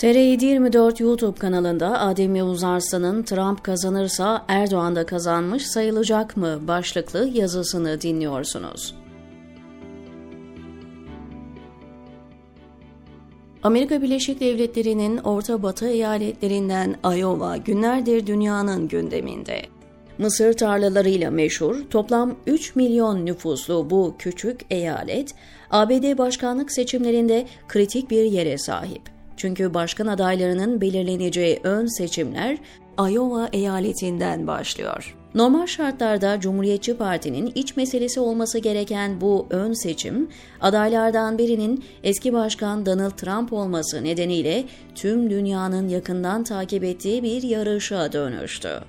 TR724 YouTube kanalında Adem Yavuz Arslan'ın Trump kazanırsa Erdoğan da kazanmış sayılacak mı başlıklı yazısını dinliyorsunuz. Amerika Birleşik Devletleri'nin Orta Batı eyaletlerinden Iowa günlerdir dünyanın gündeminde. Mısır tarlalarıyla meşhur, toplam 3 milyon nüfuslu bu küçük eyalet, ABD başkanlık seçimlerinde kritik bir yere sahip. Çünkü başkan adaylarının belirleneceği ön seçimler Iowa eyaletinden başlıyor. Normal şartlarda Cumhuriyetçi Parti'nin iç meselesi olması gereken bu ön seçim, adaylardan birinin eski başkan Donald Trump olması nedeniyle tüm dünyanın yakından takip ettiği bir yarışa dönüştü.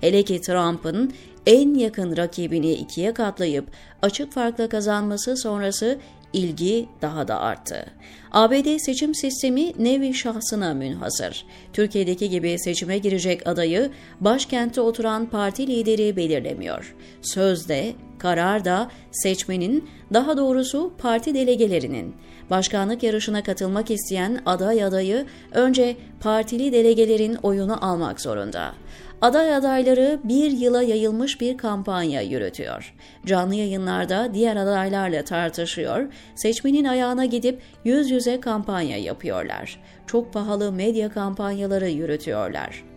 Hele ki Trump'ın en yakın rakibini ikiye katlayıp açık farkla kazanması sonrası ilgi daha da arttı. ABD seçim sistemi nevi şahsına münhasır. Türkiye'deki gibi seçime girecek adayı başkentte oturan parti lideri belirlemiyor. Sözde, kararda seçmenin, daha doğrusu parti delegelerinin, başkanlık yarışına katılmak isteyen aday adayı önce partili delegelerin oyunu almak zorunda. Aday adayları bir yıla yayılmış bir kampanya yürütüyor. Canlı yayınlarda diğer adaylarla tartışıyor, seçmenin ayağına gidip yüz yüze kampanya yapıyorlar. Çok pahalı medya kampanyaları yürütüyorlar.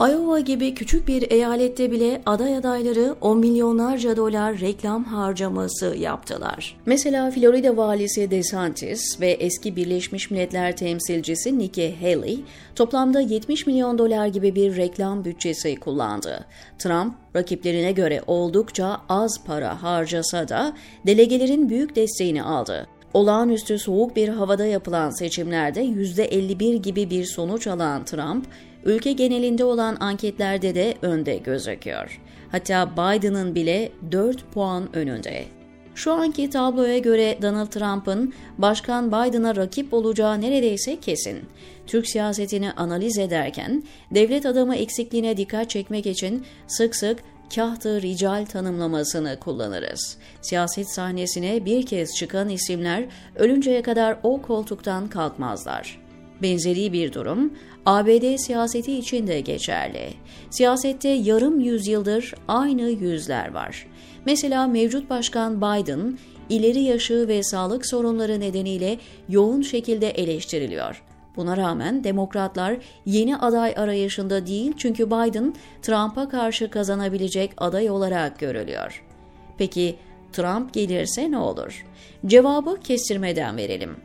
Iowa gibi küçük bir eyalette bile aday adayları 10 milyonlarca dolar reklam harcaması yaptılar. Mesela Florida valisi DeSantis ve eski Birleşmiş Milletler temsilcisi Nikki Haley toplamda 70 milyon dolar gibi bir reklam bütçesi kullandı. Trump rakiplerine göre oldukça az para harcasa da delegelerin büyük desteğini aldı. Olağanüstü soğuk bir havada yapılan seçimlerde %51 gibi bir sonuç alan Trump, ülke genelinde olan anketlerde de önde gözüküyor. Hatta Biden'ın bile 4 puan önünde. Şu anki tabloya göre Donald Trump'ın Başkan Biden'a rakip olacağı neredeyse kesin. Türk siyasetini analiz ederken devlet adamı eksikliğine dikkat çekmek için sık sık kahtı rical tanımlamasını kullanırız. Siyaset sahnesine bir kez çıkan isimler ölünceye kadar o koltuktan kalkmazlar. Benzeri bir durum ABD siyaseti için de geçerli. Siyasette yarım yüzyıldır aynı yüzler var. Mesela mevcut başkan Biden ileri yaşı ve sağlık sorunları nedeniyle yoğun şekilde eleştiriliyor. Buna rağmen demokratlar yeni aday arayışında değil çünkü Biden Trump'a karşı kazanabilecek aday olarak görülüyor. Peki Trump gelirse ne olur? Cevabı kestirmeden verelim.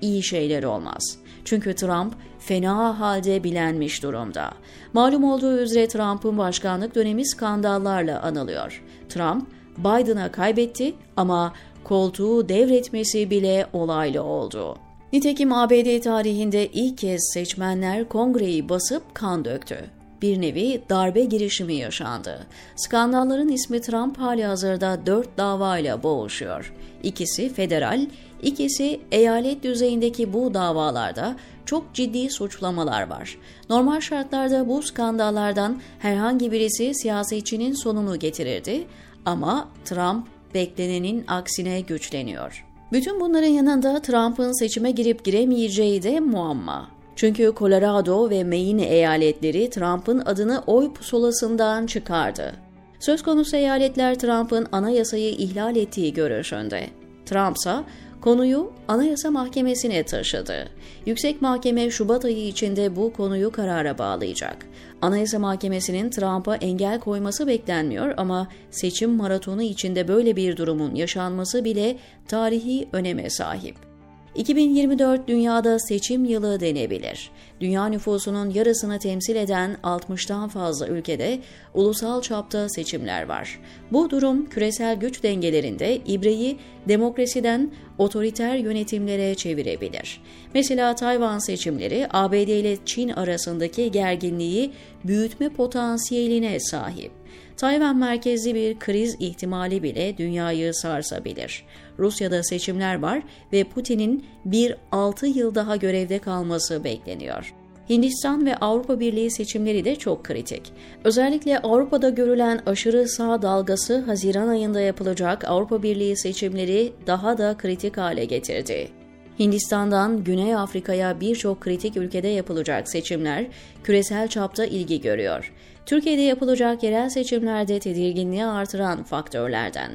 İyi şeyler olmaz. Çünkü Trump fena halde bilenmiş durumda. Malum olduğu üzere Trump'ın başkanlık dönemi skandallarla anılıyor. Trump, Biden'a kaybetti ama koltuğu devretmesi bile olaylı oldu. Nitekim ABD tarihinde ilk kez seçmenler kongreyi basıp kan döktü. Bir nevi darbe girişimi yaşandı. Skandalların ismi Trump hali hazırda dört davayla boğuşuyor. İkisi federal, ikisi eyalet düzeyindeki bu davalarda çok ciddi suçlamalar var. Normal şartlarda bu skandallardan herhangi birisi siyasetçinin sonunu getirirdi ama Trump beklenenin aksine güçleniyor. Bütün bunların yanında Trump'ın seçime girip giremeyeceği de muamma. Çünkü Colorado ve Maine eyaletleri Trump'ın adını oy pusulasından çıkardı. Söz konusu eyaletler Trump'ın anayasayı ihlal ettiği görüşünde. Trump ise konuyu Anayasa Mahkemesi'ne taşıdı. Yüksek Mahkeme Şubat ayı içinde bu konuyu karara bağlayacak. Anayasa Mahkemesi'nin Trump'a engel koyması beklenmiyor ama seçim maratonu içinde böyle bir durumun yaşanması bile tarihi öneme sahip. 2024 dünyada seçim yılı denebilir. Dünya nüfusunun yarısını temsil eden 60'tan fazla ülkede ulusal çapta seçimler var. Bu durum küresel güç dengelerinde ibreyi demokrasiden otoriter yönetimlere çevirebilir. Mesela Tayvan seçimleri ABD ile Çin arasındaki gerginliği büyütme potansiyeline sahip. Tayvan merkezli bir kriz ihtimali bile dünyayı sarsabilir. Rusya'da seçimler var ve Putin'in bir 6 yıl daha görevde kalması bekleniyor. Hindistan ve Avrupa Birliği seçimleri de çok kritik. Özellikle Avrupa'da görülen aşırı sağ dalgası Haziran ayında yapılacak Avrupa Birliği seçimleri daha da kritik hale getirdi. Hindistan'dan Güney Afrika'ya birçok kritik ülkede yapılacak seçimler küresel çapta ilgi görüyor. Türkiye'de yapılacak yerel seçimlerde tedirginliği artıran faktörlerden.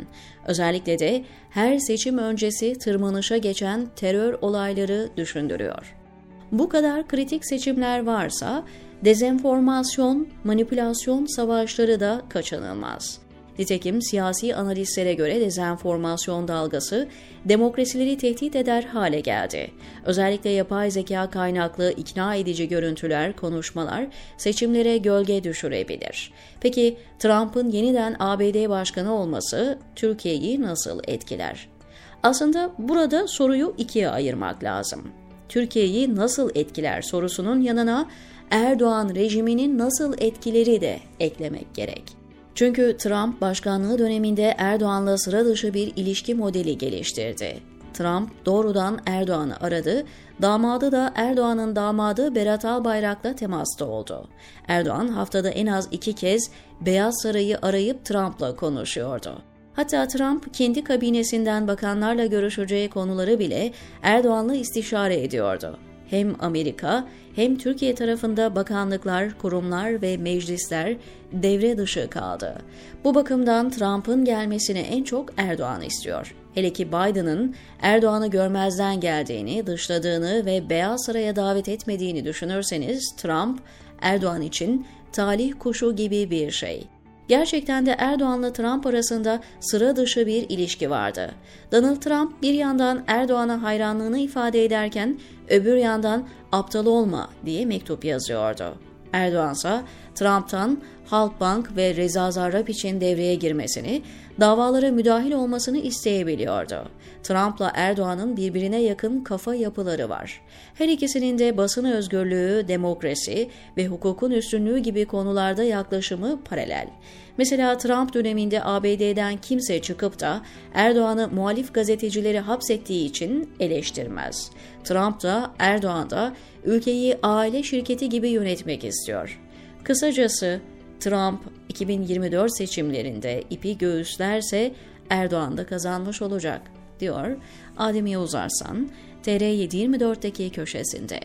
Özellikle de her seçim öncesi tırmanışa geçen terör olayları düşündürüyor. Bu kadar kritik seçimler varsa dezenformasyon, manipülasyon savaşları da kaçınılmaz. Nitekim siyasi analistlere göre dezenformasyon dalgası demokrasileri tehdit eder hale geldi. Özellikle yapay zeka kaynaklı ikna edici görüntüler, konuşmalar seçimlere gölge düşürebilir. Peki Trump'ın yeniden ABD başkanı olması Türkiye'yi nasıl etkiler? Aslında burada soruyu ikiye ayırmak lazım. Türkiye'yi nasıl etkiler sorusunun yanına Erdoğan rejiminin nasıl etkileri de eklemek gerek. Çünkü Trump başkanlığı döneminde Erdoğan'la sıra dışı bir ilişki modeli geliştirdi. Trump doğrudan Erdoğan'ı aradı, damadı da Erdoğan'ın damadı Berat Albayrak'la temasta oldu. Erdoğan haftada en az iki kez Beyaz Saray'ı arayıp Trump'la konuşuyordu. Hatta Trump kendi kabinesinden bakanlarla görüşeceği konuları bile Erdoğan'la istişare ediyordu. Hem Amerika hem Türkiye tarafında bakanlıklar, kurumlar ve meclisler devre dışı kaldı. Bu bakımdan Trump'ın gelmesini en çok Erdoğan istiyor. Hele ki Biden'ın Erdoğan'ı görmezden geldiğini, dışladığını ve Beyaz Saray'a davet etmediğini düşünürseniz Trump, Erdoğan için talih kuşu gibi bir şey. Gerçekten de Erdoğan'la Trump arasında sıra dışı bir ilişki vardı. Donald Trump bir yandan Erdoğan'a hayranlığını ifade ederken öbür yandan aptal olma diye mektup yazıyordu. Erdoğan Trump'tan Halkbank ve Reza Zarrab için devreye girmesini, davalara müdahil olmasını isteyebiliyordu. Trump'la Erdoğan'ın birbirine yakın kafa yapıları var. Her ikisinin de basın özgürlüğü, demokrasi ve hukukun üstünlüğü gibi konularda yaklaşımı paralel. Mesela Trump döneminde ABD'den kimse çıkıp da Erdoğan'ı muhalif gazetecileri hapsettiği için eleştirmez. Trump da Erdoğan da ülkeyi aile şirketi gibi yönetmek istiyor. Kısacası Trump 2024 seçimlerinde ipi göğüslerse Erdoğan da kazanmış olacak, diyor Adem Yavuz Arslan, TR724'deki köşesinde.